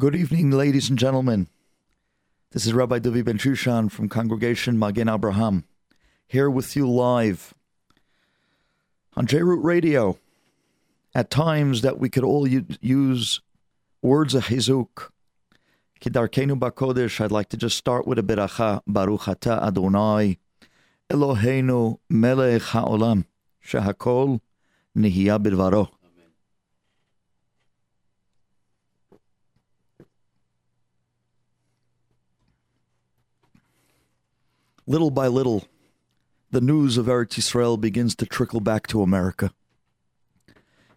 Good evening, ladies and gentlemen. This is Rabbi David Ben Shushan from Congregation Magen Abraham, here with you live on JRoot Radio. At times that we could all use words of Chizuk. Kidarkenu Bakodesh, I'd like to just start with a beracha. Baruch Ata Adonai, Eloheinu melech haolam, shehakol nihiyah bidvaro. Little by little, the news of Eretz Yisrael begins to trickle back to America.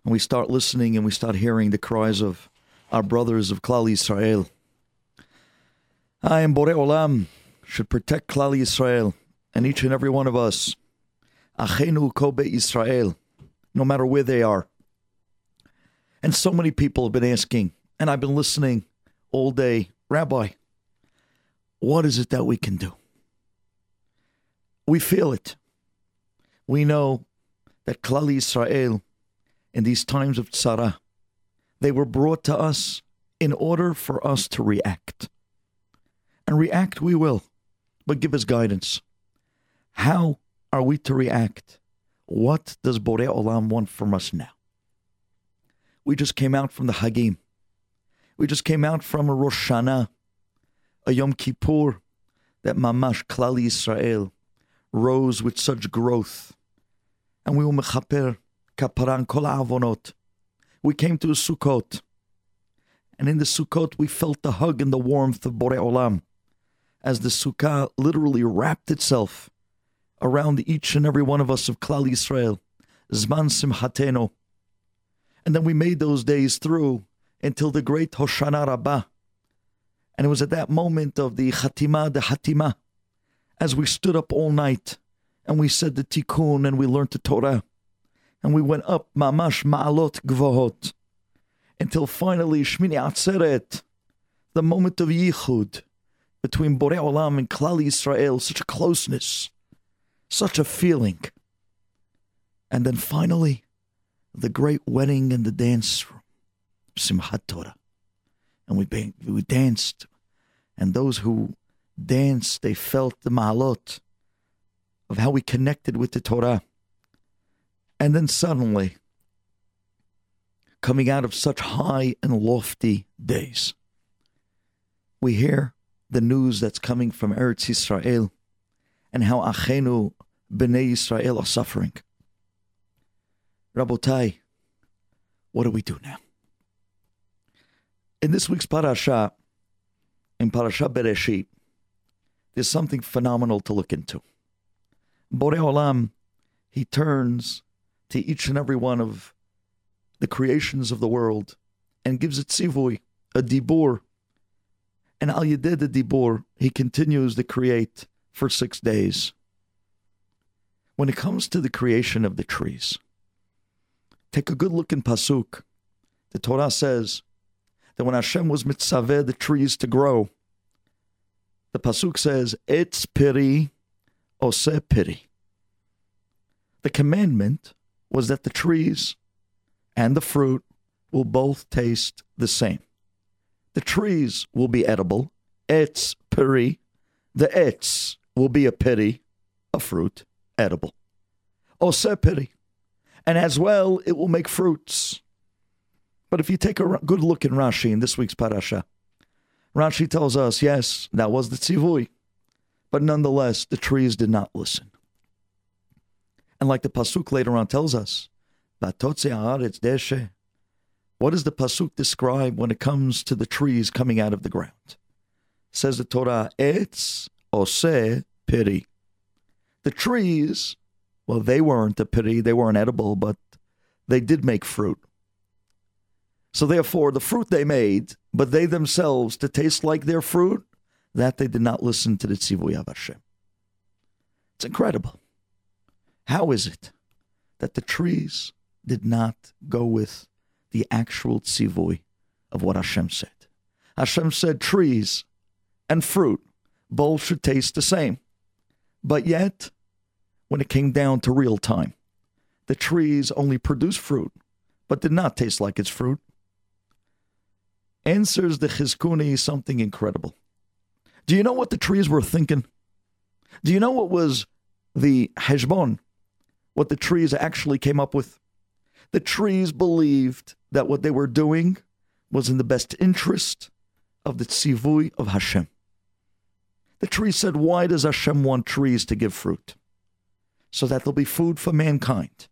And we start listening and we start hearing the cries of our brothers of Klal Yisrael. I am Borei Olam should protect Klal Yisrael and each and every one of us. Achenu Kobe Yisrael, no matter where they are. And so many people have been asking, and I've been listening all day, Rabbi, what is it that we can do? We feel it. We know that Klal Yisrael, in these times of tzara, they were brought to us in order for us to react. And react we will, but give us guidance. How are we to react? What does Borei Olam want from us now? We just came out from the Hagim. We just came out from a Rosh Hashanah, a Yom Kippur, that Mamash Klal Yisrael rose with such growth. And we were mechaper kaparan kol avonot. We came to a Sukkot. And in the Sukkot, we felt the hug and the warmth of Borei Olam as the Sukkah literally wrapped itself around each and every one of us of Klal Yisrael. Zman Simhateno. And then we made those days through until the great Hoshana Rabbah. And it was at that moment of the Chatima, the Hatima, as we stood up all night and we said the Tikkun and we learned the Torah. And we went up Mamash Ma'alot Gvohot until finally Shmini Atzeret, the moment of Yichud between Borei Olam and Klal Yisrael, such a closeness, such a feeling. And then finally, the great wedding and the dance room, Simchat Torah. And we, we danced, and those who danced, they felt the ma'alot of how we connected with the Torah. And then suddenly, coming out of such high and lofty days, we hear the news that's coming from Eretz Yisrael and how Achenu Bnei Yisrael are suffering. Rabotai, what do we do now? In this week's parasha, in Parasha Bereshit, there's something phenomenal to look into. Borei Olam, he turns to each and every one of the creations of the world and gives it tzivui, a dibur. And al yeded the dibur, he continues to create for six days. When it comes to the creation of the trees, take a good look in Pasuk. The Torah says that when Hashem was mitzaveh the trees to grow, the Pasuk says, Etz piri ose piri. The commandment was that the trees and the fruit will both taste the same. The trees will be edible, etz piri. The etz will be a piri, a fruit, edible. Ose piri. And as well, it will make fruits. But if you take a good look in Rashi in this week's parasha, Rashi tells us, yes, that was the tzivui, but nonetheless, the trees did not listen. And like the pasuk later on tells us, deshe. what does the pasuk describe when it comes to the trees coming out of the ground? Says the Torah, etz ose piri. The trees, well, they weren't a piri, they weren't edible, but they did make fruit. So therefore, the fruit they made, but they themselves to taste like their fruit, that they did not listen to the tzivui of Hashem. It's incredible. How is it that the trees did not go with the actual tzivui of what Hashem said? Hashem said trees and fruit both should taste the same. But yet, when it came down to real time, the trees only produced fruit, but did not taste like its fruit. Answers the Chizkuni something incredible. Do you know what the trees were thinking? Do you know what was the Heshbon, what the trees actually came up with? The trees believed that what they were doing was in the best interest of the tzivui of Hashem. The trees said, Why does Hashem want trees to give fruit? So that there'll be food for mankind,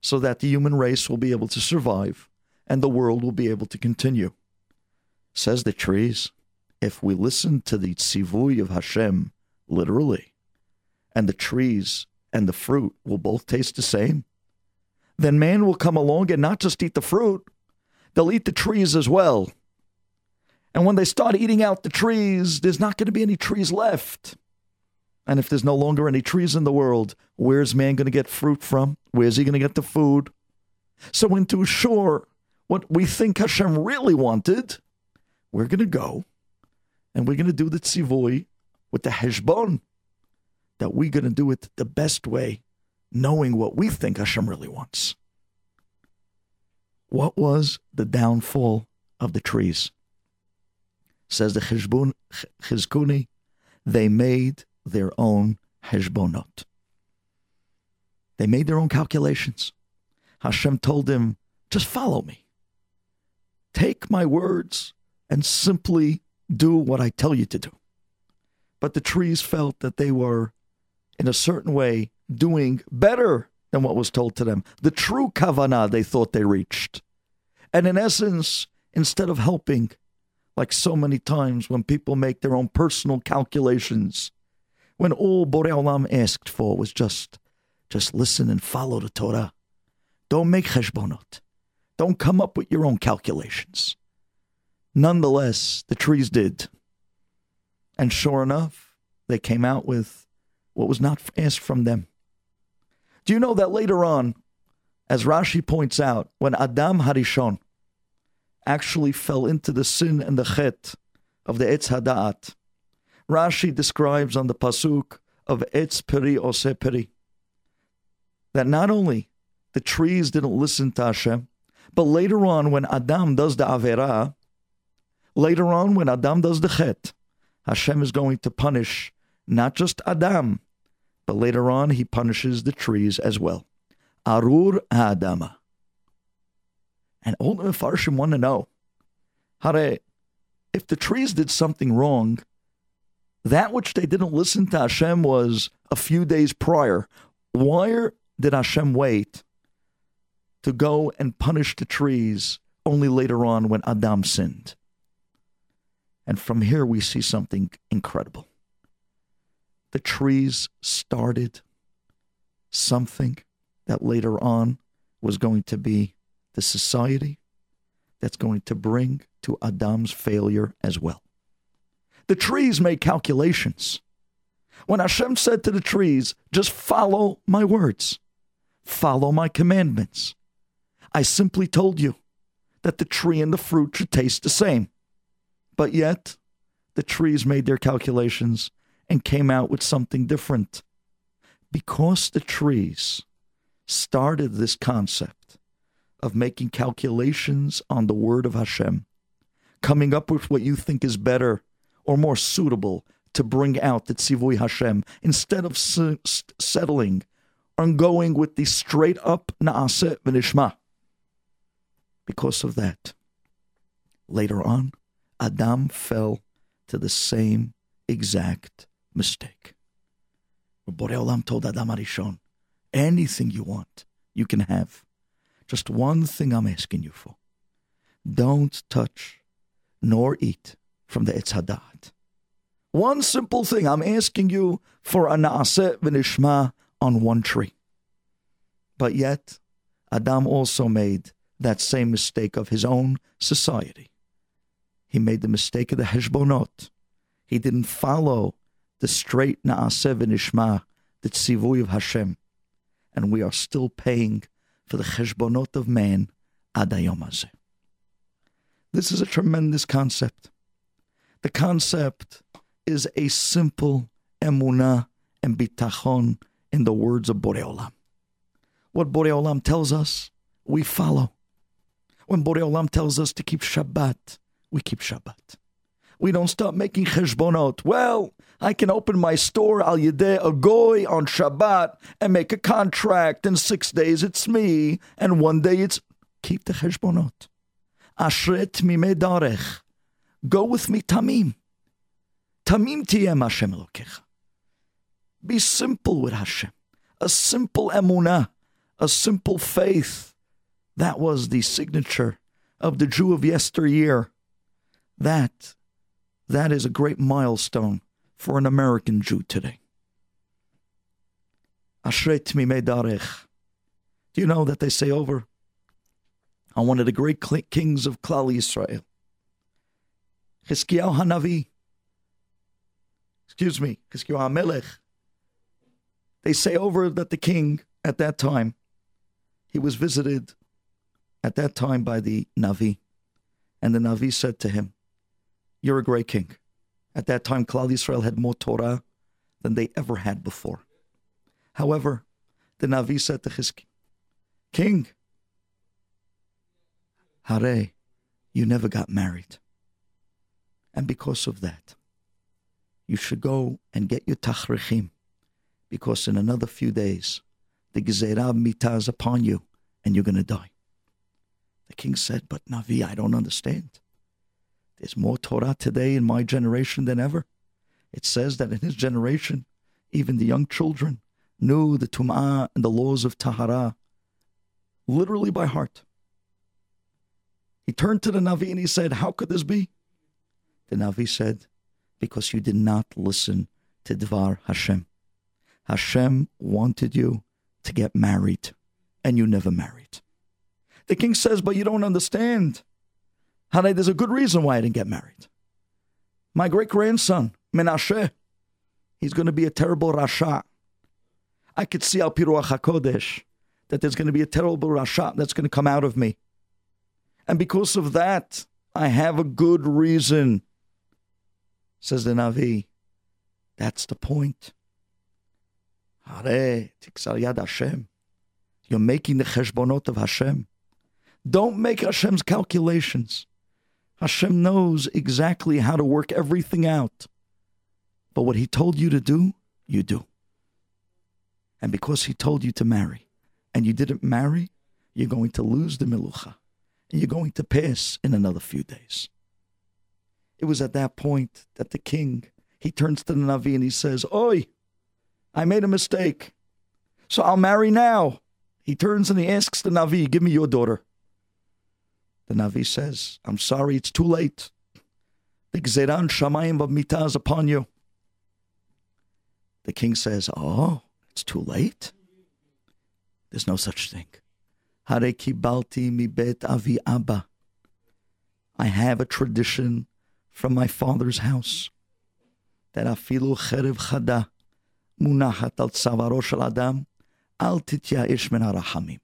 so that the human race will be able to survive and the world will be able to continue. Says the trees, if we listen to the tzivui of Hashem literally, and the trees and the fruit will both taste the same, then man will come along and not just eat the fruit, they'll eat the trees as well. And when they start eating out the trees, there's not going to be any trees left. And if there's no longer any trees in the world, where's man going to get fruit from? Where's he going to get the food? So, in to assure what we think Hashem really wanted, we're going to go and we're going to do the tzivui with the heshbon, that we're going to do it the best way, knowing what we think Hashem really wants. What was the downfall of the trees? Says the Chizbun, Chizkuni, they made their own heshbonot. They made their own calculations. Hashem told them, just follow me. Take my words and simply do what I tell you to do. But the trees felt that they were, in a certain way, doing better than what was told to them. The true kavanah they thought they reached. And in essence, instead of helping, like so many times when people make their own personal calculations, when all Borei Olam asked for was just, just listen and follow the Torah. Don't make cheshbonot. Don't come up with your own calculations. Nonetheless, the trees did. And sure enough, they came out with what was not asked from them. Do you know that later on, as Rashi points out, when Adam Harishon actually fell into the sin and the chet of the Etz Hada'at, Rashi describes on the Pasuk of Etz Peri Ose Peri that not only the trees didn't listen to Hashem, but later on when Adam does the Averah, later on when Adam does the Chet, Hashem is going to punish not just Adam, but later on, he punishes the trees as well. Arur Adama. And all the Mepharshim want to know, Hare, if the trees did something wrong, that which they didn't listen to Hashem was a few days prior. Why did Hashem wait to go and punish the trees only later on when Adam sinned? And from here we see something incredible the trees started something that later on was going to be the society that's going to bring to Adam's failure as well. The trees made calculations. When Hashem said to the trees, just follow my words, follow my commandments, I simply told you that the tree and the fruit should taste the same. But yet, the trees made their calculations and came out with something different. Because the trees started this concept of making calculations on the word of Hashem, coming up with what you think is better or more suitable to bring out the tzivui Hashem, instead of s- settling on going with the straight up naaseh v'nishma. Because of that, later on, Adam fell to the same exact mistake. Borei Olam told Adam Arishon, anything you want, you can have. Just one thing I'm asking you for. Don't touch nor eat from the Etz Hadat. One simple thing I'm asking you for a naaseh v'nishma on one tree. But yet, Adam also made that same mistake of his own society. He made the mistake of the Heshbonot. He didn't follow the straight Naaseh v'nishma, the tzivui of Hashem. And we are still paying for the cheshbonot of man ad This is a tremendous concept. The concept is a simple emunah and bitachon in the words of Borei Olam. What Borei Olam tells us, we follow. When Borei Olam tells us to keep Shabbat, we keep Shabbat. We don't stop making cheshbonot. Well, I can open my store al yedeh a goy on Shabbat and make a contract. In six days it's me, and one day it's keep the cheshbonot. Ashret mime darech. Go with me, Tamim. Tamim tiyem Hashem Elokecha. Be simple with Hashem. A simple emunah, a simple faith. That was the signature of the Jew of yesteryear. That, that is a great milestone for an American Jew today. Darech. Do you know that they say over on one of the great kings of Klal Yisrael, Chizkiyahu Hanavi, excuse me, Chizkiyahu HaMelech, they say over that the king at that time, he was visited at that time by the Navi, and the Navi said to him, You're a great king. At that time, Klal Yisrael had more Torah than they ever had before. However, the Navi said to his king, Hare, you never got married. And because of that, you should go and get your tachrichim, because in another few days, the gezerah mita is upon you, and you're going to die. The king said, But Navi, I don't understand. There's more Torah today in my generation than ever. It says that in his generation, even the young children knew the Tum'ah and the laws of Tahara literally by heart. He turned to the Navi and he said, How could this be? The Navi said, Because you did not listen to Dvar Hashem. Hashem wanted you to get married, and you never married. The king says, But you don't understand. Honey, there's a good reason why I didn't get married. My great grandson, Menashe, he's going to be a terrible Rasha. I could see Al Piruach HaKodesh that there's going to be a terrible Rasha that's going to come out of me. And because of that, I have a good reason, says the Navi. That's the point. Hare, t'kseriad Hashem, You're making the cheshbonot of Hashem. Don't make Hashem's calculations. Hashem knows exactly how to work everything out. But what He told you to do, you do. And because He told you to marry, and you didn't marry, you're going to lose the milucha and you're going to pass in another few days. It was at that point that the king, he turns to the Navi and he says, Oi, I made a mistake. So I'll marry now. He turns and he asks the Navi, Give me your daughter. The Navi says, I'm sorry, it's too late. The Gzeran Shamayim of Mita is upon you. The king says, Oh, it's too late? There's no such thing. Hare kibalti mi bet avi abba. I have a tradition from my father's house that afilu cherev chada munachat al tzavaro shel adam al titya'ish min harahamim.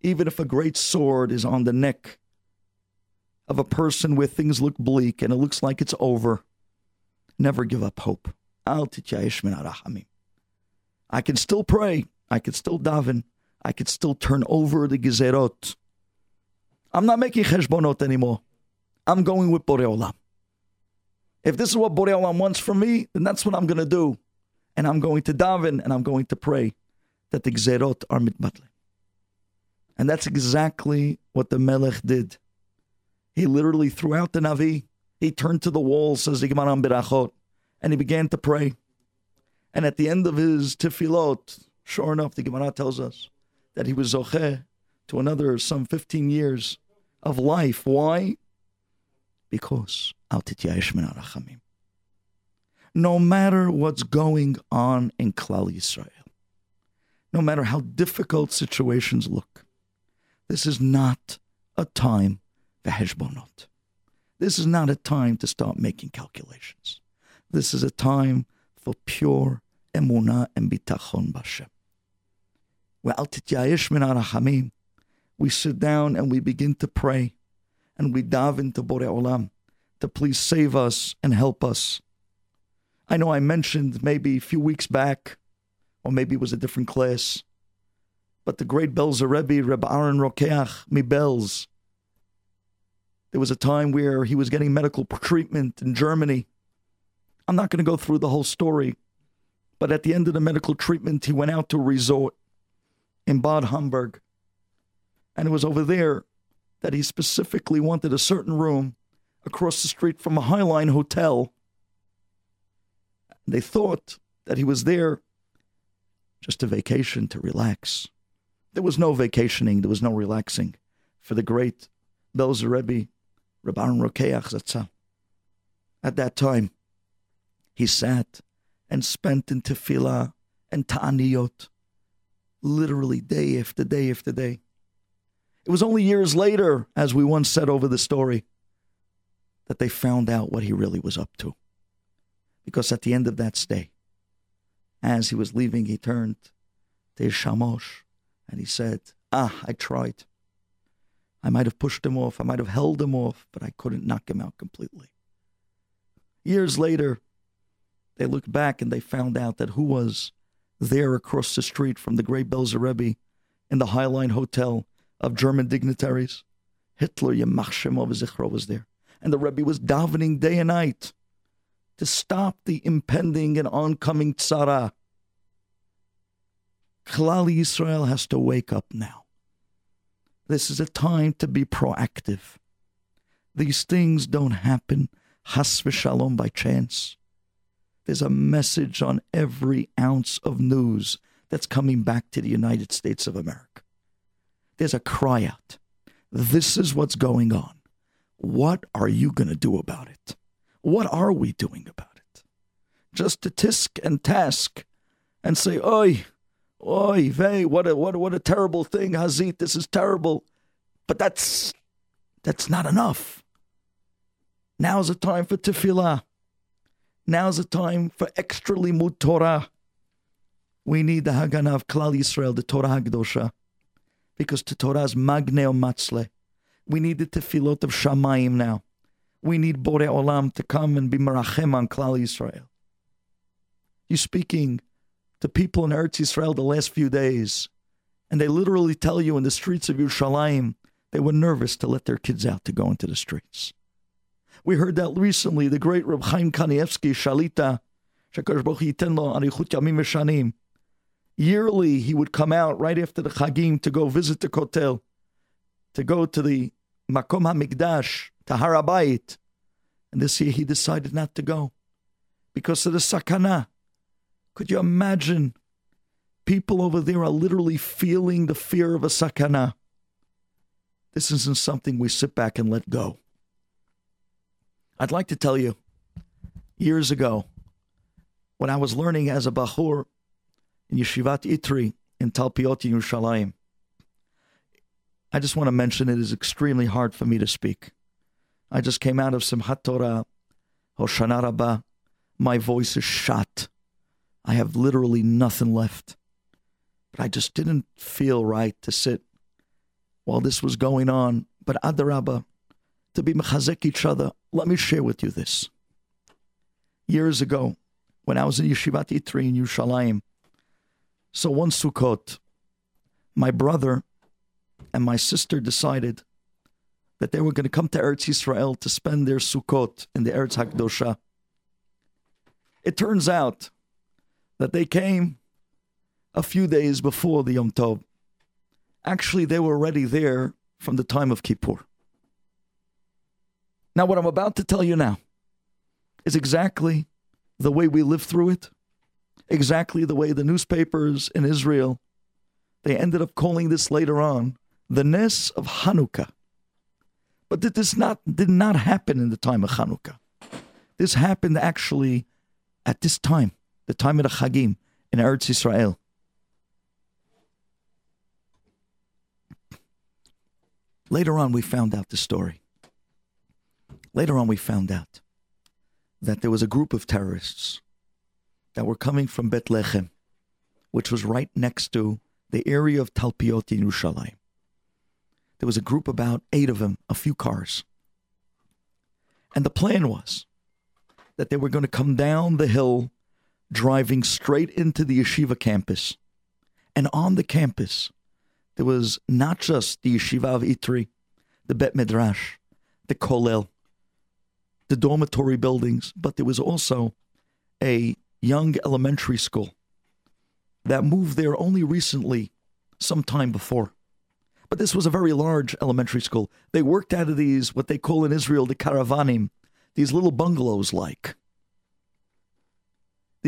Even if a great sword is on the neck of a person where things look bleak and it looks like it's over, never give up hope. I can still pray. I can still daven. I can still turn over the gezerot. I'm not making cheshbonot anymore. I'm going with Borei Olam. If this is what Borei Olam wants from me, then that's what I'm going to do. And I'm going to daven and I'm going to pray that the gezerot are mitbatle. And that's exactly what the Melech did. He literally threw out the Navi. He turned to the wall, says the Gemara Birachot, and he began to pray. And at the end of his tefillot, sure enough, the Gemara tells us that he was zocheh to another some 15 years of life. Why? Because no matter what's going on in Klal Yisrael, no matter how difficult situations look, this is not a time for heshbonot. This is not a time to start making calculations. This is a time for pure emunah and bitachon b'Hashem. We sit down and we begin to pray and we dive into Borei Olam to please save us and help us. I know I mentioned maybe a few weeks back, or maybe it was a different class, but the great Belzer Rebbe, Reb Aaron Rokeach, Mi Belz, There was a time where he was getting medical treatment in Germany. I'm not going to go through the whole story, but at the end of the medical treatment, he went out to a resort in Bad Homburg. And it was over there that he specifically wanted a certain room across the street from a Highline hotel. They thought that he was there just a vacation to relax. There was no vacationing, there was no relaxing for the great Belzer Rebbe, Rabban Rokeach Zatzal. At that time, he sat and spent in tefillah and ta'aniyot, literally day after day after day. It was only years later, as we once said over the story, that they found out what he really was up to. Because at the end of that stay, as he was leaving, he turned to his shamosh and he said, Ah, I tried. I might have pushed him off, I might have held him off, but I couldn't knock him out completely. Years later, they looked back and they found out that who was there across the street from the great Belzer Rebbe in the Highline Hotel of German dignitaries. Hitler, Yemach Shemov Zichro, was there. And the Rebbe was davening day and night to stop the impending and oncoming tzara. Klal Yisrael has to wake up now. This is a time to be proactive. These things don't happen has v'shalom by chance. There's a message on every ounce of news that's coming back to the United States of America. There's a cry out. This is what's going on. What are you going to do about it? What are we doing about it? Just to tisk and task and say, oi, oi, vey, what a, what a, what a terrible thing, Hazit, this is terrible. But that's, that's not enough. Now's the time for tefillah. Now's the time for extra limud Torah. We need the Haganah of Klal Yisrael, the Torah Hagdosha, because the Torah's magneo matzle. We need the tefillot of Shamayim now. We need Borei Olam to come and be merachem on Klal Yisrael. You're speaking to people in Eretz Israel the last few days, and they literally tell you in the streets of Yerushalayim they were nervous to let their kids out to go into the streets. We heard that recently. The great Reb Chaim Kanievsky, Shalita, Yearly, he would come out right after the Chagim to go visit the Kotel, to go to the Makom HaMikdash, to Har HaBayit. And this year he decided not to go because of the sakana. Could you imagine? People over there are literally feeling the fear of a sakana. This isn't something we sit back and let go. I'd like to tell you, years ago, when I was learning as a Bahur in Yeshivat Itri in Talpiot Yerushalayim, I just want to mention it is extremely hard for me to speak. I just came out of Simchat Torah, Hoshana Rabbah. My voice is shot. I have literally nothing left. But I just didn't feel right to sit while this was going on. But Adarabah, to be mechazek each other, let me share with you this. Years ago, when I was in Yeshivat Itri in Yerushalayim, so one Sukkot, my brother and my sister decided that they were going to come to Eretz Israel to spend their Sukkot in the Eretz Hakdosha. It turns out that they came a few days before the Yom Tov. Actually, they were already there from the time of Kippur. Now, what I'm about to tell you now is exactly the way we lived through it, exactly the way the newspapers in Israel, they ended up calling this later on the Ness of Hanukkah. But this not, did not happen in the time of Hanukkah. This happened actually at this time, the time of the Chagim in Eretz Israel. Later on, we found out the story. Later on, we found out that there was a group of terrorists that were coming from Bethlehem, which was right next to the area of Talpiot in Yerushalayim. There was a group, about eight of them, a few cars. And the plan was that they were going to come down the hill, driving straight into the yeshiva campus. And on the campus, there was not just the yeshiva of Itri, the Bet Midrash, the kollel, the dormitory buildings, but there was also a young elementary school that moved there only recently, some time before. But this was a very large elementary school. They worked out of these, what they call in Israel, the caravanim, these little bungalows like,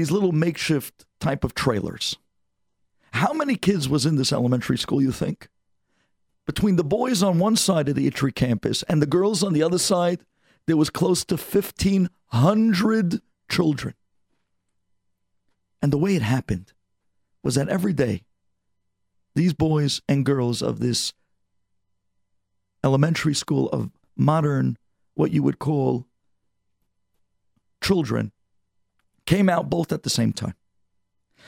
these little makeshift type of trailers. How many kids was in this elementary school, you think? Between the boys on one side of the Itri campus and the girls on the other side, there was close to 1,500 children. And the way it happened was that every day, these boys and girls of this elementary school of modern, what you would call children, came out both at the same time.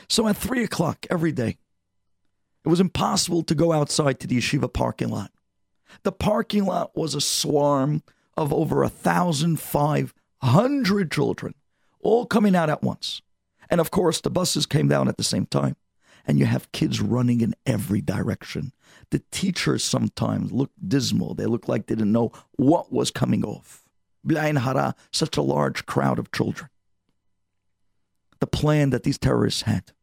So at three o'clock every day, it was impossible to go outside to the yeshiva parking lot. The parking lot was a swarm of over a thousand five hundred children, all coming out at once. And of course, the buses came down at the same time and you have kids running in every direction. The teachers sometimes look dismal. They look like they didn't know what was coming off. Blain hara, such a large crowd of children. The plan that these terrorists had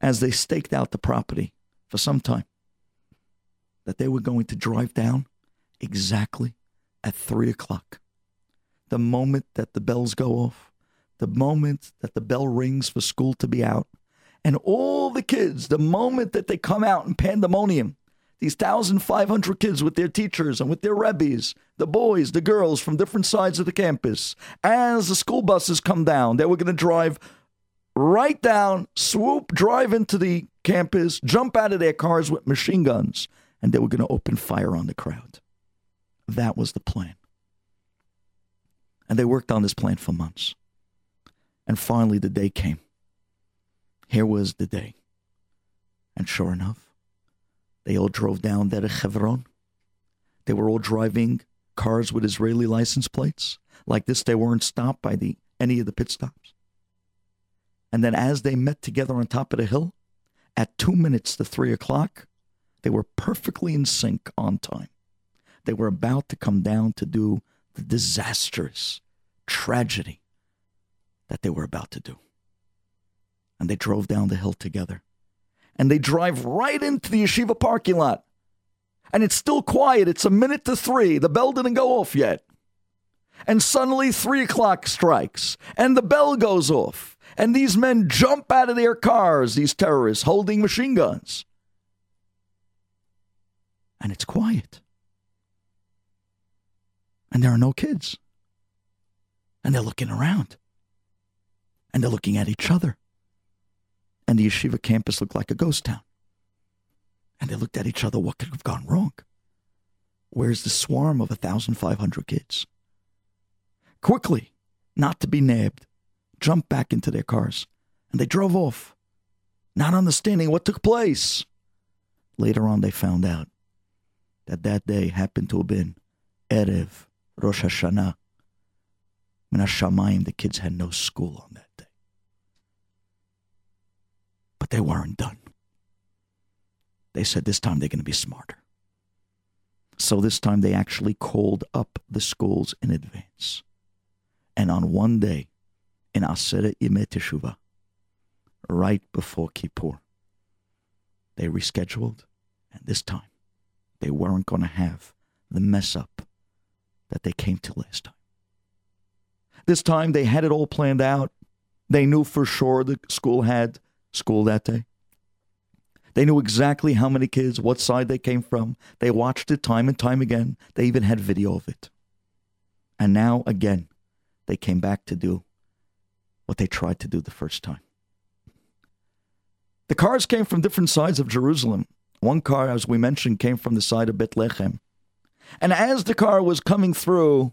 as they staked out the property for some time, that they were going to drive down exactly at three o'clock. The moment that the bells go off, the moment that the bell rings for school to be out, and all the kids, the moment that they come out in pandemonium, these 1,500 kids with their teachers and with their rebbes, the boys, the girls from different sides of the campus, as the school buses come down, they were going to drive right down, swoop, drive into the campus, jump out of their cars with machine guns, and they were going to open fire on the crowd. That was the plan. And they worked on this plan for months. And finally, the day came. Here was the day. And sure enough, they all drove down there to Hebron. They were all driving cars with Israeli license plates. Like this, they weren't stopped by the any of the pit stops. And then as they met together on top of the hill, at two minutes to three o'clock, they were perfectly in sync on time. They were about to come down to do the disastrous tragedy that they were about to do and they drove down the hill together. And they drive right into the yeshiva parking lot. And it's still quiet. It's a minute to three. The bell didn't go off yet. And suddenly three o'clock strikes, and the bell goes off. And these men jump out of their cars, these terrorists holding machine guns. And it's quiet. And there are no kids. And they're looking around. And they're looking at each other and the yeshiva campus looked like a ghost town. And they looked at each other, what could have gone wrong? Where's the swarm of 1,500 kids? Quickly, not to be nabbed, jumped back into their cars, and they drove off, not understanding what took place. Later on, they found out that that day happened to have been Erev Rosh Hashanah. Min Hashamayim, the kids had no school on that day but they weren't done. They said this time they're going to be smarter. So this time they actually called up the schools in advance. And on one day, in Aseret Yemei Teshuvah, right before Kippur, they rescheduled, and this time they weren't going to have the mess up that they came to last time. This time they had it all planned out. They knew for sure the school had school that day. They knew exactly how many kids, what side they came from. They watched it time and time again. They even had video of it. And now, again, they came back to do what they tried to do the first time. The cars came from different sides of Jerusalem. One car, as we mentioned, came from the side of Bethlehem. And as the car was coming through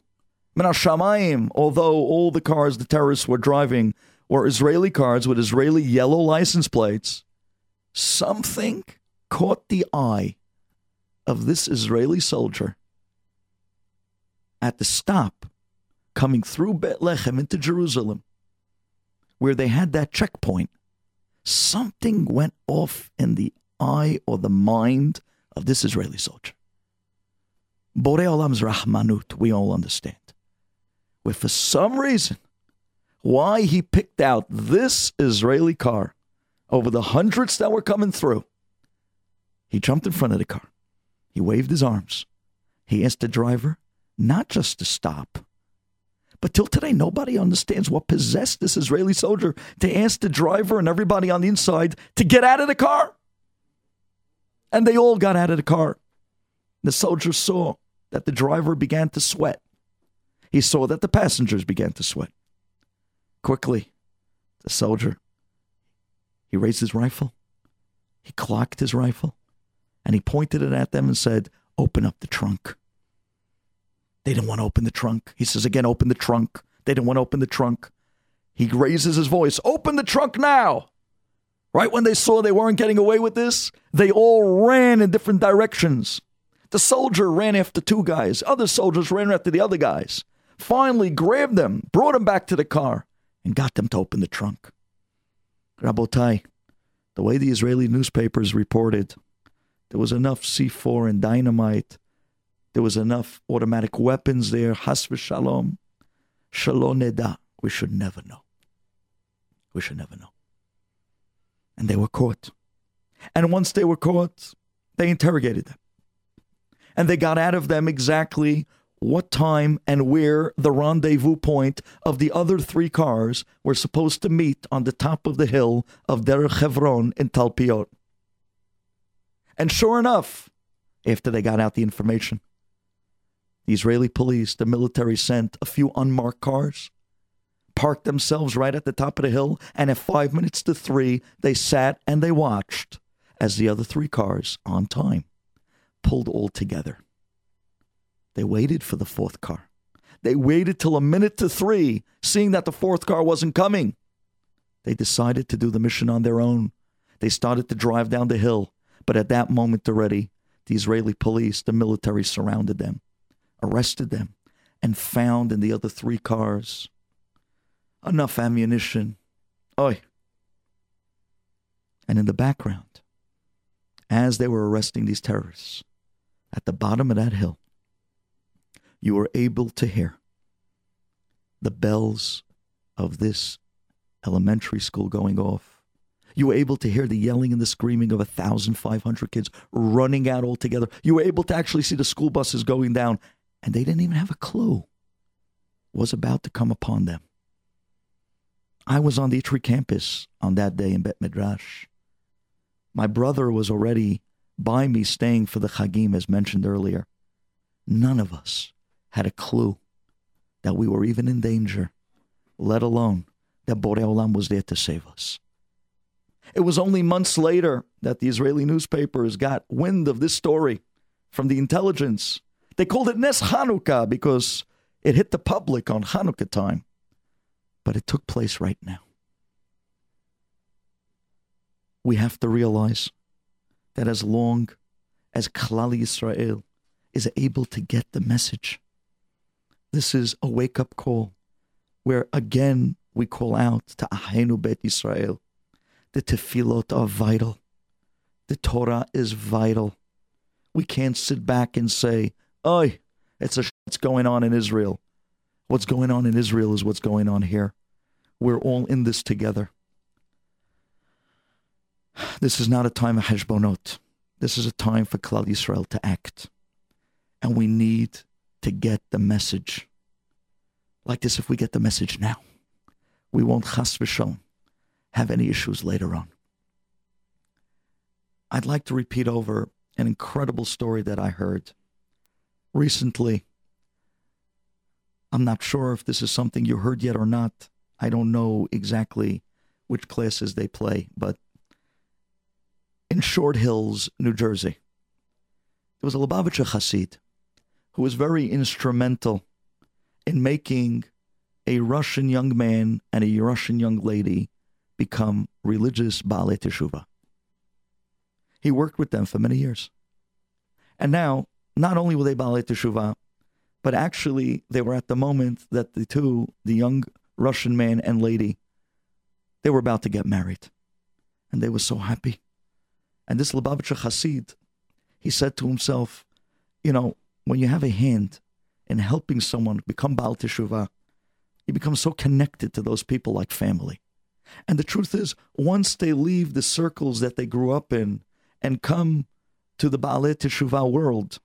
Min Shamayim, although all the cars the terrorists were driving were Israeli cars with Israeli yellow license plates, something caught the eye of this Israeli soldier at the stop coming through Bethlehem into Jerusalem, where they had that checkpoint. Something went off in the eye or the mind of this Israeli soldier. Borei Olam's Rahmanut, we all understand. Where for some reason, why he picked out this Israeli car over the hundreds that were coming through, he jumped in front of the car. He waved his arms. He asked the driver not just to stop, but till today, nobody understands what possessed this Israeli soldier to ask the driver and everybody on the inside to get out of the car. And they all got out of the car. The soldier saw that the driver began to sweat. He saw that the passengers began to sweat. Quickly, the soldier, he raised his rifle, he clocked his rifle, and he pointed it at them and said, Open up the trunk. They didn't want to open the trunk. He says again, Open the trunk. They didn't want to open the trunk. He raises his voice, Open the trunk now. Right when they saw they weren't getting away with this, they all ran in different directions. The soldier ran after two guys. Other soldiers ran after the other guys. Finally grabbed them, brought them back to the car, and got them to open the trunk. Rabotai, the way the Israeli newspapers reported, there was enough C4 and dynamite. There was enough automatic weapons there. Has v'shalom. Shalom neda. We should never know. We should never know. And they were caught. And once they were caught, they interrogated them. And they got out of them exactly what time and where the rendezvous point of the other three cars were supposed to meet on the top of the hill of Derech Hebron in Talpiot. And sure enough, after they got out the information, the Israeli police, the military sent a few unmarked cars, parked themselves right at the top of the hill, and at five minutes to three, they sat and they watched as the other three cars, on time, pulled all together. They waited for the fourth car. They waited till a minute to three, seeing that the fourth car wasn't coming. They decided to do the mission on their own. They started to drive down the hill, but at that moment already, the Israeli police, the military surrounded them, arrested them, and found in the other three cars enough ammunition. Oi. And in the background, as they were arresting these terrorists, at the bottom of that hill, you were able to hear the bells of this elementary school going off. You were able to hear the yelling and the screaming of 1,500 kids running out all together. You were able to actually see the school buses going down, and they didn't even have a clue was about to come upon them. I was on the Itri campus on that day in Bet Midrash. My brother was already by me staying for the Chagim, as mentioned earlier. None of us had a clue that we were even in danger, let alone that Borei Olam was there to save us. It was only months later that the Israeli newspapers got wind of this story from the intelligence. They called it Nes Hanukkah because it hit the public on Hanukkah time. But it took place right now. We have to realize that as long as Klal Yisrael is able to get the message, this is a wake up call where again we call out to Ahenu Bet Yisrael. The tefillot are vital. The Torah is vital. We can't sit back and say, "Oh, it's a what's going on in Israel." What's going on in Israel is what's going on here. We're all in this together. This is not a time of heshbonot. This is a time for Klal Yisrael to act. And we need to get the message. Like this, if we get the message now, we won't chas v'shalom have any issues later on. I'd like to repeat over an incredible story that I heard recently. I'm not sure if this is something you heard yet or not. I don't know exactly which classes they play, but in Short Hills, New Jersey, there was a Lubavitcher Hasid who was very instrumental in making a Russian young man and a Russian young lady become religious Baalei Teshuvah. He worked with them for many years. And now, not only were they Baalei Teshuvah, but actually they were at the moment that the two, the young Russian man and lady, they were about to get married. And they were so happy. And this Lubavitcher Hasid, he said to himself, you know, when you have a hand in helping someone become Baal Teshuvah, you become so connected to those people like family. And the truth is, once they leave the circles that they grew up in and come to the Baal Teshuvah world,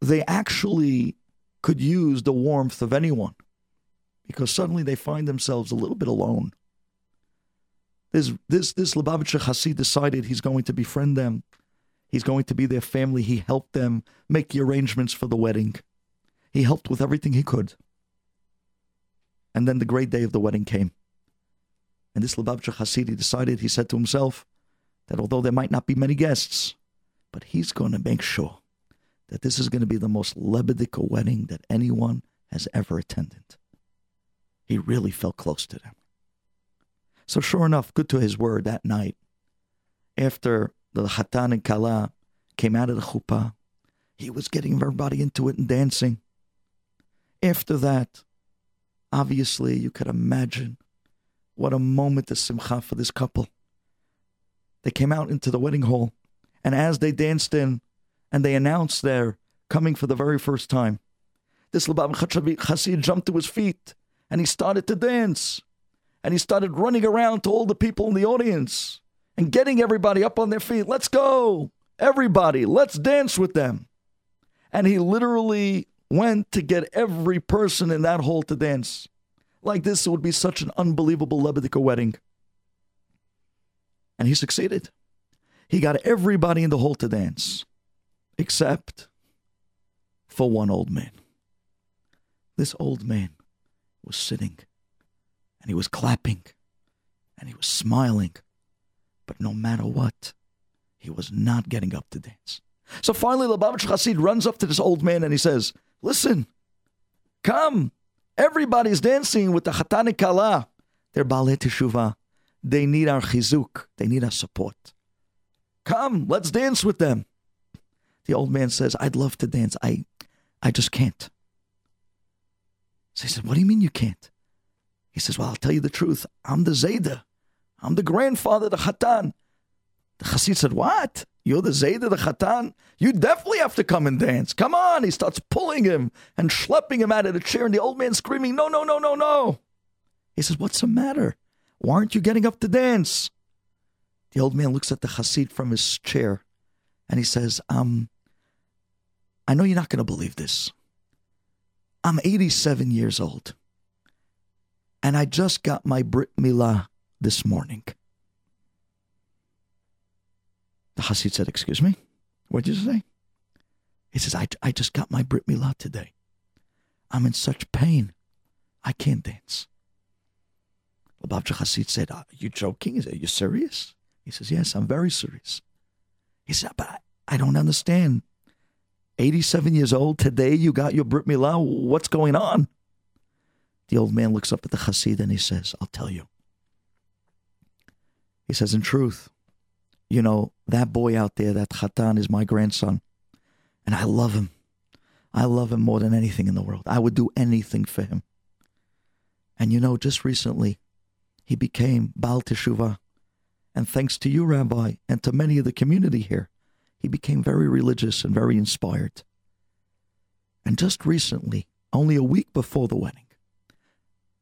they actually could use the warmth of anyone because suddenly they find themselves a little bit alone. This, this, this Lubavitcher Hasid decided he's going to befriend them. He's going to be their family. He helped them make the arrangements for the wedding. He helped with everything he could. And then the great day of the wedding came. And this Lubavitcher Hasidi decided, he said to himself, that although there might not be many guests, but he's going to make sure that this is going to be the most Lebedika wedding that anyone has ever attended. He really felt close to them. So sure enough, good to his word that night, after the Hatan and Kala came out of the chuppah, he was getting everybody into it and dancing. After that, obviously, you could imagine what a moment of simcha for this couple. They came out into the wedding hall, and as they danced in and they announced their coming for the very first time, this Labab Chassid jumped to his feet and he started to dance. And he started running around to all the people in the audience and getting everybody up on their feet. Let's go. Everybody, let's dance with them. And he literally went to get every person in that hall to dance. Like this, it would be such an unbelievable Lebedika wedding. And he succeeded. He got everybody in the hall to dance, except for one old man. This old man was sitting and he was clapping and he was smiling. But no matter what, he was not getting up to dance. So finally, Lubavitch Chassid runs up to this old man and he says, Listen, come. Everybody's dancing with the Chatani Kala. They're Baalei Teshuvah. They need our chizuk. They need our support. Come, let's dance with them. The old man says, I'd love to dance. I, I just can't. So he said, What do you mean you can't? He says, Well, I'll tell you the truth. I'm the Zayda. I'm the grandfather, the Khatan. The Chassid said, What? You're the Zayda, the Khatan? You definitely have to come and dance. Come on. He starts pulling him and schlepping him out of the chair, and the old man screaming, No, no, no, no, no. He says, What's the matter? Why aren't you getting up to dance? The old man looks at the Chassid from his chair and he says, Um, I know you're not going to believe this. I'm 87 years old and I just got my Brit Milah this morning. The Hasid said, Excuse me? What did you say? He says, I, I just got my Brit Milah today. I'm in such pain. I can't dance. Lubavitcher Hasid said, Are you joking? Is Are you serious? He says, Yes, I'm very serious. He said, But I, don't understand. 87 years old, today you got your Brit Milah. What's going on? The old man looks up at the Hasid and he says, I'll tell you. He says, In truth, you know, that boy out there, that Khatan, is my grandson. And I love him. I love him more than anything in the world. I would do anything for him. And you know, just recently, he became Baal Teshuvah. And thanks to you, Rabbi, and to many of the community here, he became very religious and very inspired. And just recently, only a week before the wedding,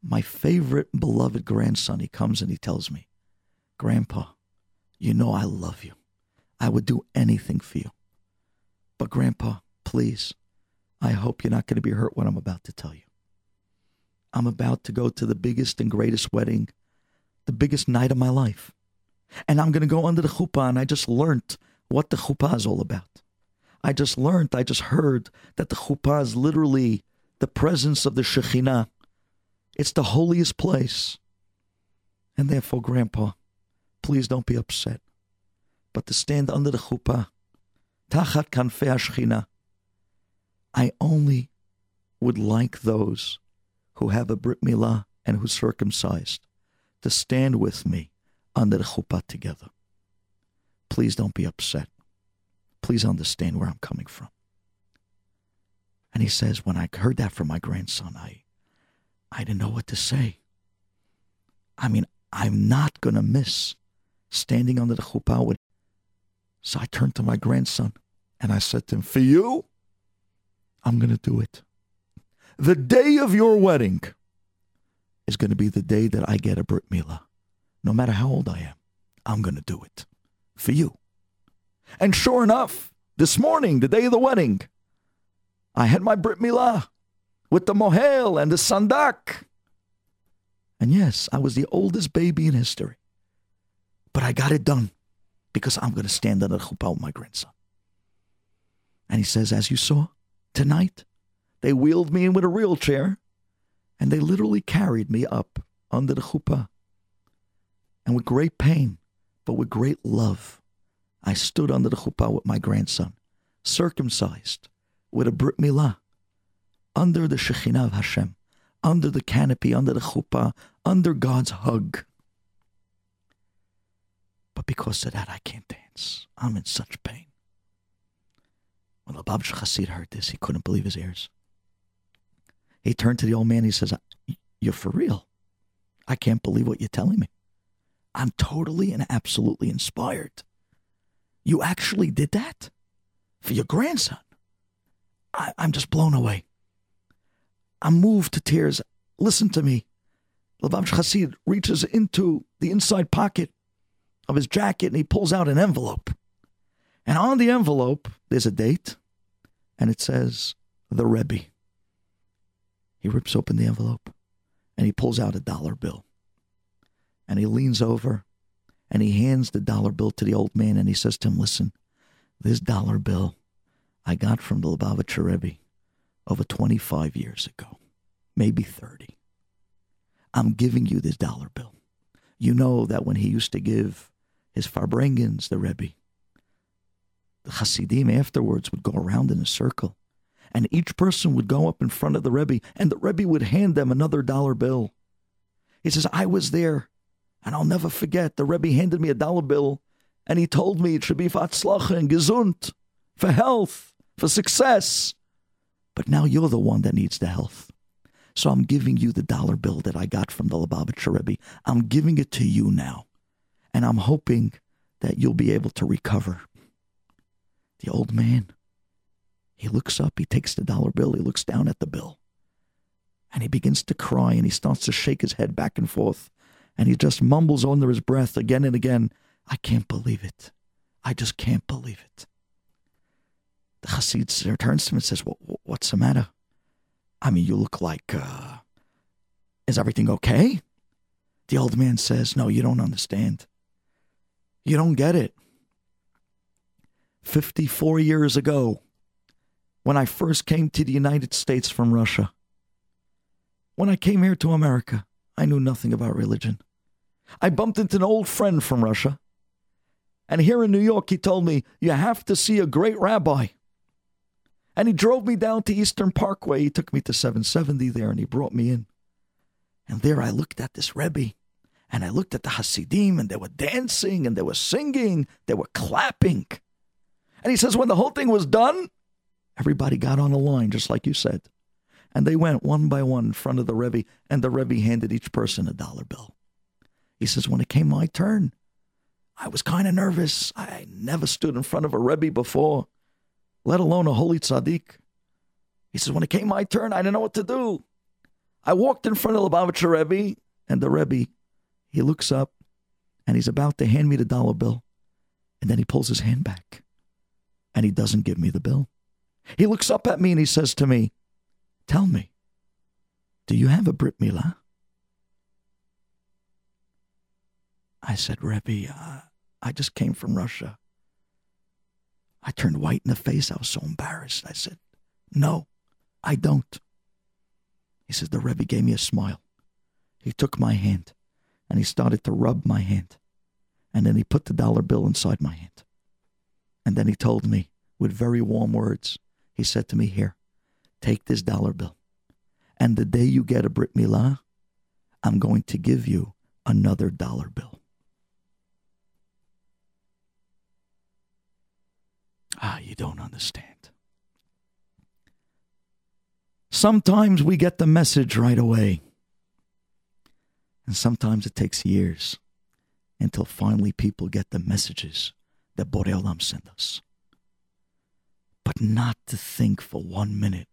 my favorite beloved grandson, he comes and he tells me, Grandpa, you know I love you. I would do anything for you. But, Grandpa, please, I hope you're not going to be hurt what I'm about to tell you. I'm about to go to the biggest and greatest wedding, the biggest night of my life. And I'm going to go under the chuppah, and I just learned what the chuppah is all about. I just learned, I just heard that the chuppah is literally the presence of the Shekhinah it's the holiest place. And therefore, Grandpa, please don't be upset. But to stand under the chuppah, tachat kanfei haShekhinah, I only would like those who have a brit milah and who circumcised to stand with me under the chuppah together. Please don't be upset. Please understand where I'm coming from. And he says, when I heard that from my grandson, I I didn't know what to say. I mean, I'm not going to miss standing under the chuppah with. So I turned to my grandson and I said to him, For you, I'm going to do it. The day of your wedding is going to be the day that I get a Brit Milah. No matter how old I am, I'm going to do it for you. And sure enough, this morning, the day of the wedding, I had my Brit Milah with the Mohel and the Sandak. And yes, I was the oldest baby in history. But I got it done because I'm going to stand under the chuppah with my grandson. And he says, as you saw tonight, they wheeled me in with a wheelchair and they literally carried me up under the chuppah. And with great pain, but with great love, I stood under the chuppah with my grandson, circumcised, with a brit milah, under the Shekhinah of Hashem, under the canopy, under the chuppah, under God's hug. But because of that, I can't dance. I'm in such pain. When Lubavitch Chassid heard this, he couldn't believe his ears. He turned to the old man. He says, You're for real. I can't believe what you're telling me. I'm totally and absolutely inspired. You actually did that for your grandson. I, am just blown away. I'm moved to tears. Listen to me. Lubavitch Chassid reaches into the inside pocket of his jacket and he pulls out an envelope. And on the envelope, there's a date and it says, The Rebbe. He rips open the envelope and he pulls out a dollar bill. And he leans over and he hands the dollar bill to the old man and he says to him, Listen, this dollar bill I got from the Lubavitch Rebbe over 25 years ago, maybe 30. I'm giving you this dollar bill. You know that when he used to give his Farbrengens, the Rebbe. The Hasidim afterwards would go around in a circle, and each person would go up in front of the Rebbe, and the Rebbe would hand them another dollar bill. He says, I was there, and I'll never forget. The Rebbe handed me a dollar bill, and he told me it should be for Hatzlacha and Gesund, for health, for success. But now you're the one that needs the health. So I'm giving you the dollar bill that I got from the Lubavitch Rebbe. I'm giving it to you now and I'm hoping that you'll be able to recover. The old man, he looks up, he takes the dollar bill, he looks down at the bill, and he begins to cry and he starts to shake his head back and forth, and he just mumbles under his breath again and again, I can't believe it. I just can't believe it. The Chassid turns to him and says, well, What's the matter? I mean, you look like, uh, is everything okay? The old man says, No, you don't understand. You don't get it. 54 years ago, when I first came to the United States from Russia, when I came here to America, I knew nothing about religion. I bumped into an old friend from Russia. And here in New York, he told me, You have to see a great rabbi. And he drove me down to Eastern Parkway. He took me to 770 there and he brought me in. And there I looked at this Rebbe and I looked at the Hasidim and they were dancing and they were singing, they were clapping. And he says, when the whole thing was done, everybody got on a line, just like you said. And they went one by one in front of the Rebbe, and the Rebbe handed each person a dollar bill. He says, when it came my turn, I was kind of nervous. I never stood in front of a Rebbe before, let alone a holy tzaddik. He says, when it came my turn, I didn't know what to do. I walked in front of the Lubavitcher Rebbe, and the Rebbe he looks up and he's about to hand me the dollar bill. And then he pulls his hand back and he doesn't give me the bill. He looks up at me and he says to me, Tell me, do you have a Brit Milah? I said, Rebbe, uh, I just came from Russia. I turned white in the face. I was so embarrassed. I said, No, I don't. He says, The Rebbe gave me a smile. He took my hand and he started to rub my hand. And then he put the dollar bill inside my hand. And then he told me with very warm words, he said to me, Here, take this dollar bill. And the day you get a Brit Milah, I'm going to give you another dollar bill. Ah, you don't understand. Sometimes we get the message right away. And sometimes it takes years until finally people get the messages that Borei Olam sent us. but not to think for one minute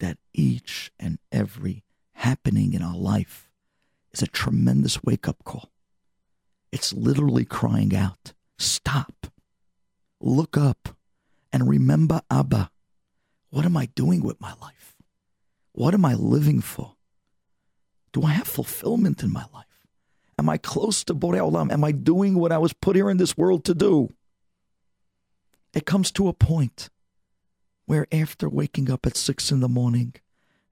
that each and every happening in our life is a tremendous wake up call. It's literally crying out, Stop, look up, and remember Abba. What am I doing with my life? What am I living for? Do I have fulfillment in my life? Am I close to Borei Olam? Am I doing what I was put here in this world to do? It comes to a point where after waking up at six in the morning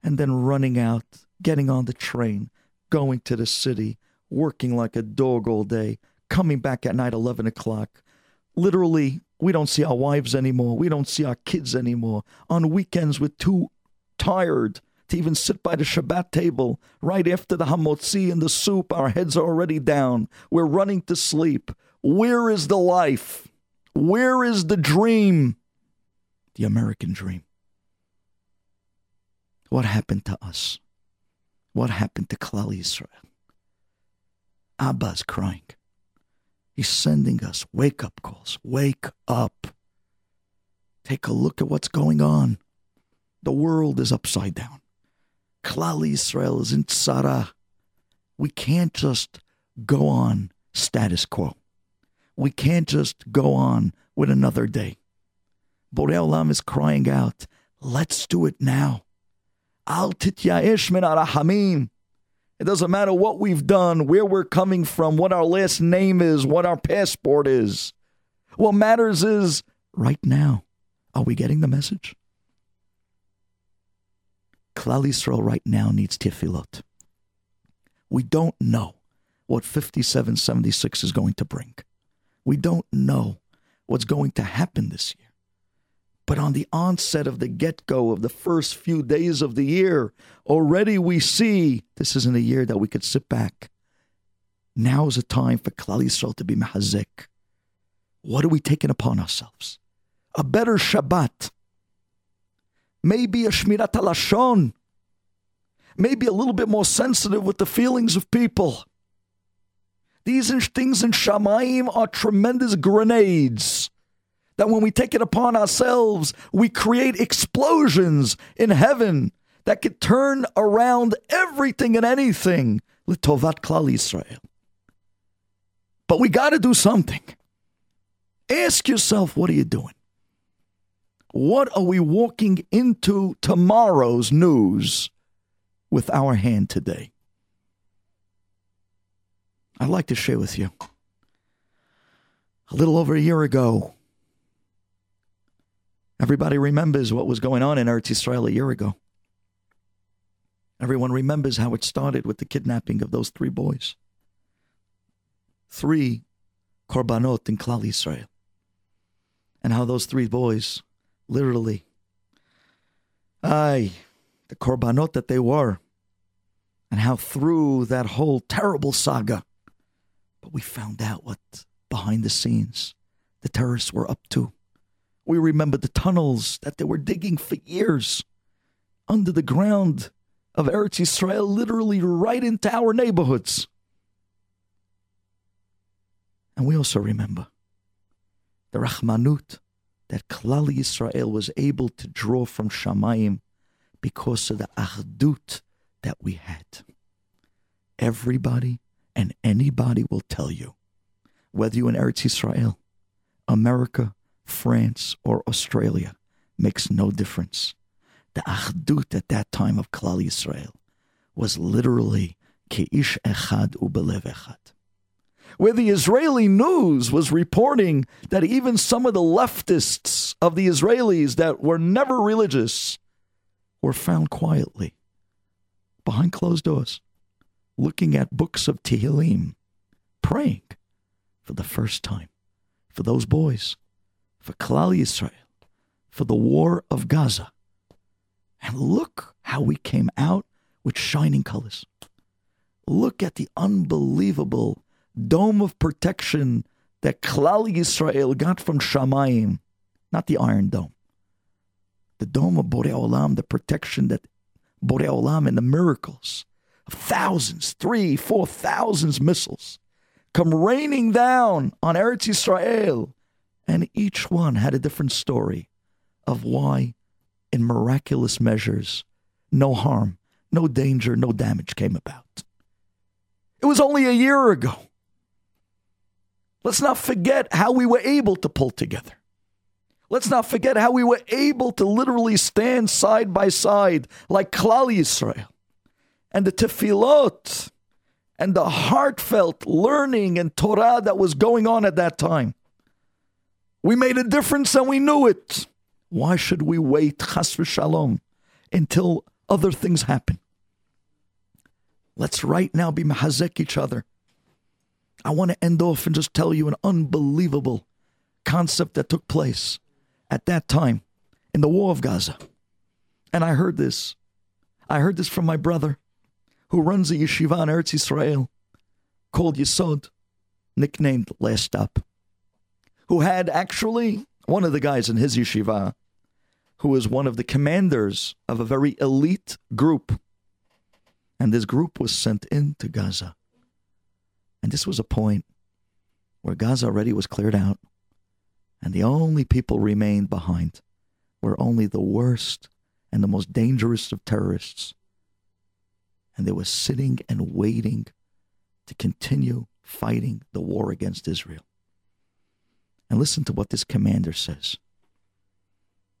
and then running out, getting on the train, going to the city, working like a dog all day, coming back at night 11 o'clock, literally we don't see our wives anymore. We don't see our kids anymore. On weekends, we're too tired to even sit by the Shabbat table. Right after the hamotzi and the soup, our heads are already down. We're running to sleep. Where is the life? Where is the dream? The American dream. What happened to us? What happened to Klal Yisrael? Abba's crying. He's sending us wake up calls. Wake up. Take a look at what's going on. The world is upside down. Klal Yisrael is in tzara. We can't just go on status quo. We can't just go on with another day. Borei Olam is crying out, let's do it now. Al titya'ish min arahamim. It doesn't matter what we've done, where we're coming from, what our last name is, what our passport is. What matters is right now. Are we getting the message? Klal Yisrael right now needs tefillot. We don't know what 5776 is going to bring. We don't know what's going to happen this year. But on the onset of the get go of the first few days of the year, already we see this isn't a year that we could sit back. Now is a time for Klal Yisrael to be mahazik. What are we taking upon ourselves? A better Shabbat. Maybe a Shmirat Lashon. Maybe a little bit more sensitive with the feelings of people. These things in Shamayim are tremendous grenades that when we take it upon ourselves, we create explosions in heaven that could turn around everything and anything. Litovat Klal Yisrael. But we got to do something. Ask yourself, what are you doing? What are we walking into tomorrow's news with our hand today? I'd like to share with you. A little over a year ago, Everybody remembers what was going on in Eretz Israel a year ago. Everyone remembers how it started with the kidnapping of those three boys. Three korbanot in Klal Yisrael. And how those three boys, literally, aye, the korbanot that they were, and how through that whole terrible saga, but we found out what behind the scenes the terrorists were up to. We remember the tunnels that they were digging for years under the ground of Eretz Yisrael, literally right into our neighborhoods. And we also remember the Rahmanut that Klal Yisrael was able to draw from Shamayim because of the Ahdut that we had. Everybody and anybody will tell you, whether you're in Eretz Yisrael, America, France, or Australia makes no difference. The Achdut at that time of Klal Yisrael was literally Keish Echad Ubelev Echad. Where the Israeli news was reporting that even some of the leftists of the Israelis that were never religious were found quietly behind closed doors, looking at books of Tehillim, praying for the first time for those boys for Klal Yisrael, for the war of Gaza. And look how we came out with shining colors. Look at the unbelievable dome of protection that Klal Yisrael got from Shamayim, not the Iron Dome. The dome of Borei Olam, the protection that Borei Olam and the miracles of thousands, three, four thousands missiles come raining down on Eretz Yisrael and each one had a different story of why, in miraculous measures, no harm, no danger, no damage came about. It was only a year ago. Let's not forget how we were able to pull together. Let's not forget how we were able to literally stand side by side like Klal Yisrael and the tefillot and the heartfelt learning and Torah that was going on at that time. We made a difference and we knew it. Why should we wait, chas v'shalom, until other things happen? Let's right now be mahazek each other. I want to end off and just tell you an unbelievable concept that took place at that time in the war of Gaza. And I heard this. I heard this from my brother who runs a yeshiva in Eretz Israel called Yesod, nicknamed Last Stop, who had actually one of the guys in his yeshiva who was one of the commanders of a very elite group. And this group was sent into Gaza. And this was a point where Gaza already was cleared out and the only people remained behind were only the worst and the most dangerous of terrorists. And they were sitting and waiting to continue fighting the war against Israel. And listen to what this commander says.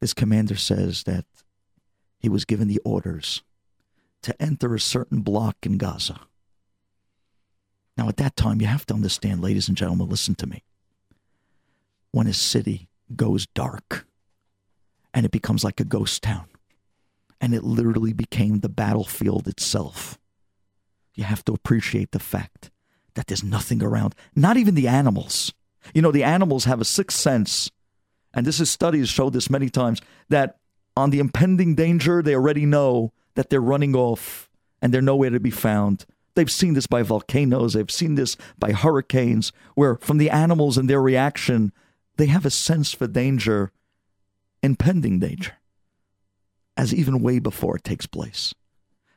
This commander says that he was given the orders to enter a certain block in Gaza. Now, at that time, you have to understand, ladies and gentlemen, listen to me when a city goes dark and it becomes like a ghost town. And it literally became the battlefield itself. You have to appreciate the fact that there's nothing around, not even the animals. You know, the animals have a sixth sense, and this is studies show this many times, that on the impending danger, they already know that they're running off and they're nowhere to be found. They've seen this by volcanoes, they've seen this by hurricanes, where from the animals and their reaction, they have a sense for danger, impending danger, as even way before it takes place.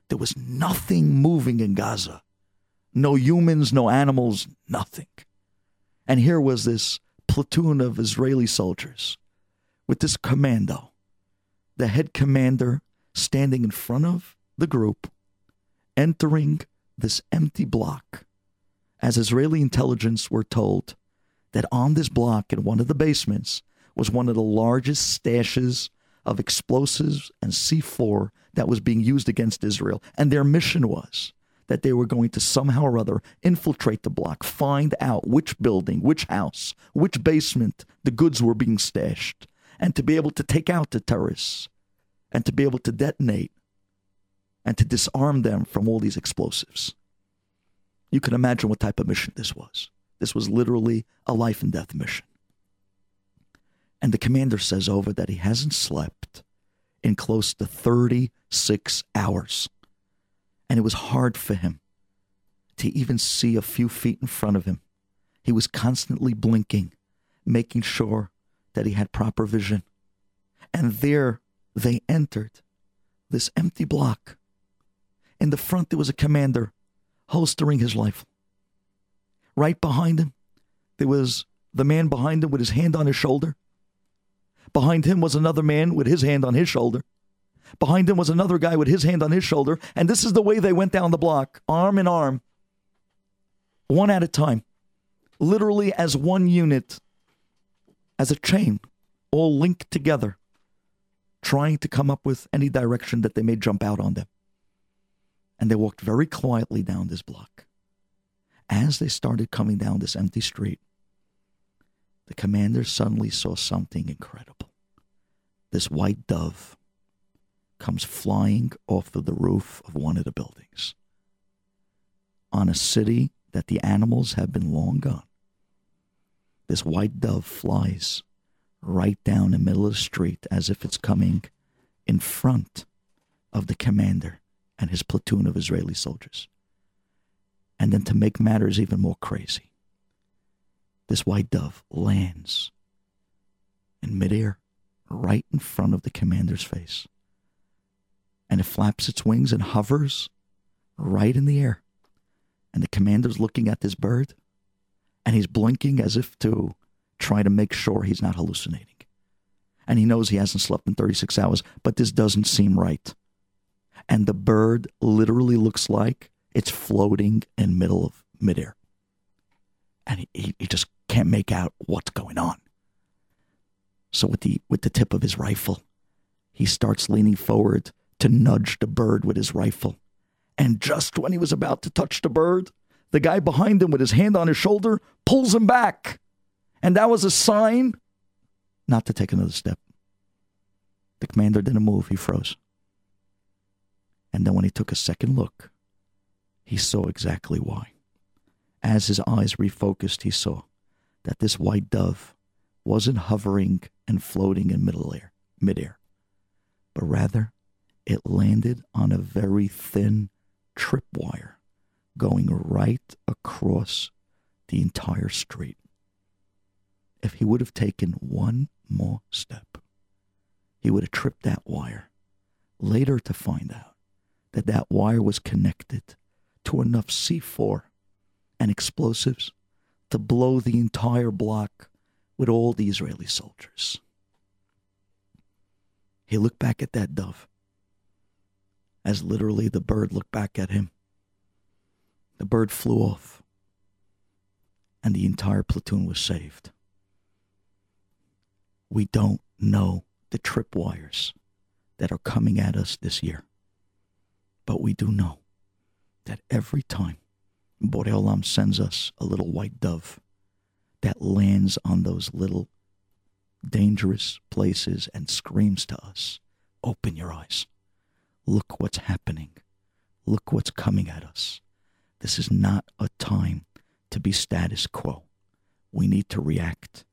There was nothing moving in Gaza. No humans, no animals, nothing. And here was this platoon of Israeli soldiers with this commando, the head commander standing in front of the group, entering this empty block. As Israeli intelligence were told, that on this block in one of the basements was one of the largest stashes of explosives and C4 that was being used against Israel. And their mission was that they were going to somehow or other infiltrate the block, find out which building, which house, which basement the goods were being stashed, and to be able to take out the terrorists and to be able to detonate and to disarm them from all these explosives. You can imagine what type of mission this was. This was literally a life and death mission. And the commander says over that he hasn't slept in close to 36 hours. And it was hard for him to even see a few feet in front of him. He was constantly blinking, making sure that he had proper vision. And there they entered this empty block. In the front, there was a commander holstering his rifle. Right behind him, there was the man behind him with his hand on his shoulder. Behind him was another man with his hand on his shoulder. Behind him was another guy with his hand on his shoulder. And this is the way they went down the block, arm in arm, one at a time, literally as one unit, as a chain, all linked together, trying to come up with any direction that they may jump out on them. And they walked very quietly down this block as they started coming down this empty street, the commander suddenly saw something incredible. This white dove comes flying off of the roof of one of the buildings on a city that the animals have been long gone. This white dove flies right down the middle of the street as if it's coming in front of the commander and his platoon of Israeli soldiers. And then to make matters even more crazy, this white dove lands in midair right in front of the commander's face. And it flaps its wings and hovers right in the air. And the commander's looking at this bird and he's blinking as if to try to make sure he's not hallucinating. And he knows he hasn't slept in 36 hours, but this doesn't seem right. And the bird literally looks like it's floating in middle of midair. And he, he, just can't make out what's going on. So with the with the tip of his rifle, he starts leaning forward to nudge the bird with his rifle. And just when he was about to touch the bird, the guy behind him with his hand on his shoulder pulls him back. And that was a sign not to take another step. The commander didn't move, he froze. And then when he took a second look, he saw exactly why. As his eyes refocused, he saw that this white dove wasn't hovering and floating in middle air, midair, but rather it landed on a very thin tripwire going right across the entire street. If he would have taken one more step, he would have tripped that wire, later to find out that that wire was connected to enough C4 and explosives to blow the entire block with all the Israeli soldiers. He looked back at that dove as literally the bird looked back at him. The bird flew off, and the entire platoon was saved. We don't know the tripwires that are coming at us this year, but we do know that every time Borei Olam sends us a little white dove that lands on those little dangerous places and screams to us, Open your eyes. Look what's happening. Look what's coming at us. This is not a time to be status quo. We need to react.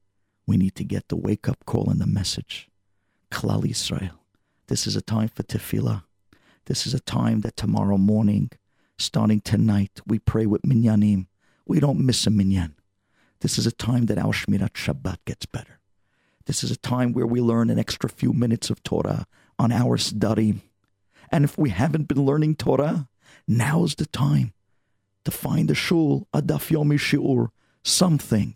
We need to get the wake up call and the message. Klal Israel. This is a time for tefillah. This is a time that tomorrow morning, starting tonight, we pray with minyanim. We don't miss a minyan. This is a time that our Shmirat Shabbat gets better. This is a time where we learn an extra few minutes of Torah on our study. And if we haven't been learning Torah, now's the time to find a shul, a daf yomi shiur, something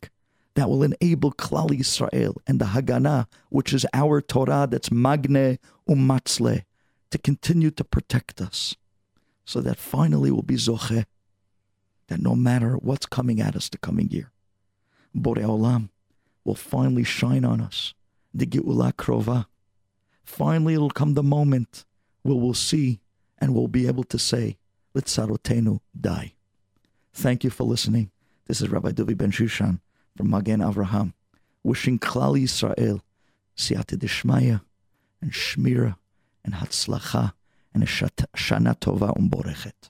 that will enable Klal Yisrael and the Haganah, which is our Torah that's magne umatzle, to continue to protect us, so that finally we'll be zoche, that no matter what's coming at us the coming year, Borei Olam will finally shine on us. The Geula Krova. Finally, it'll come the moment where we'll see and we'll be able to say, Let Sarotenu die. Thank you for listening. This is Rabbi Duvi Ben Shushan from Magen Avraham, wishing Klal Yisrael siyata dishmaya and shmira and hatzlacha and a shana tova umborechet.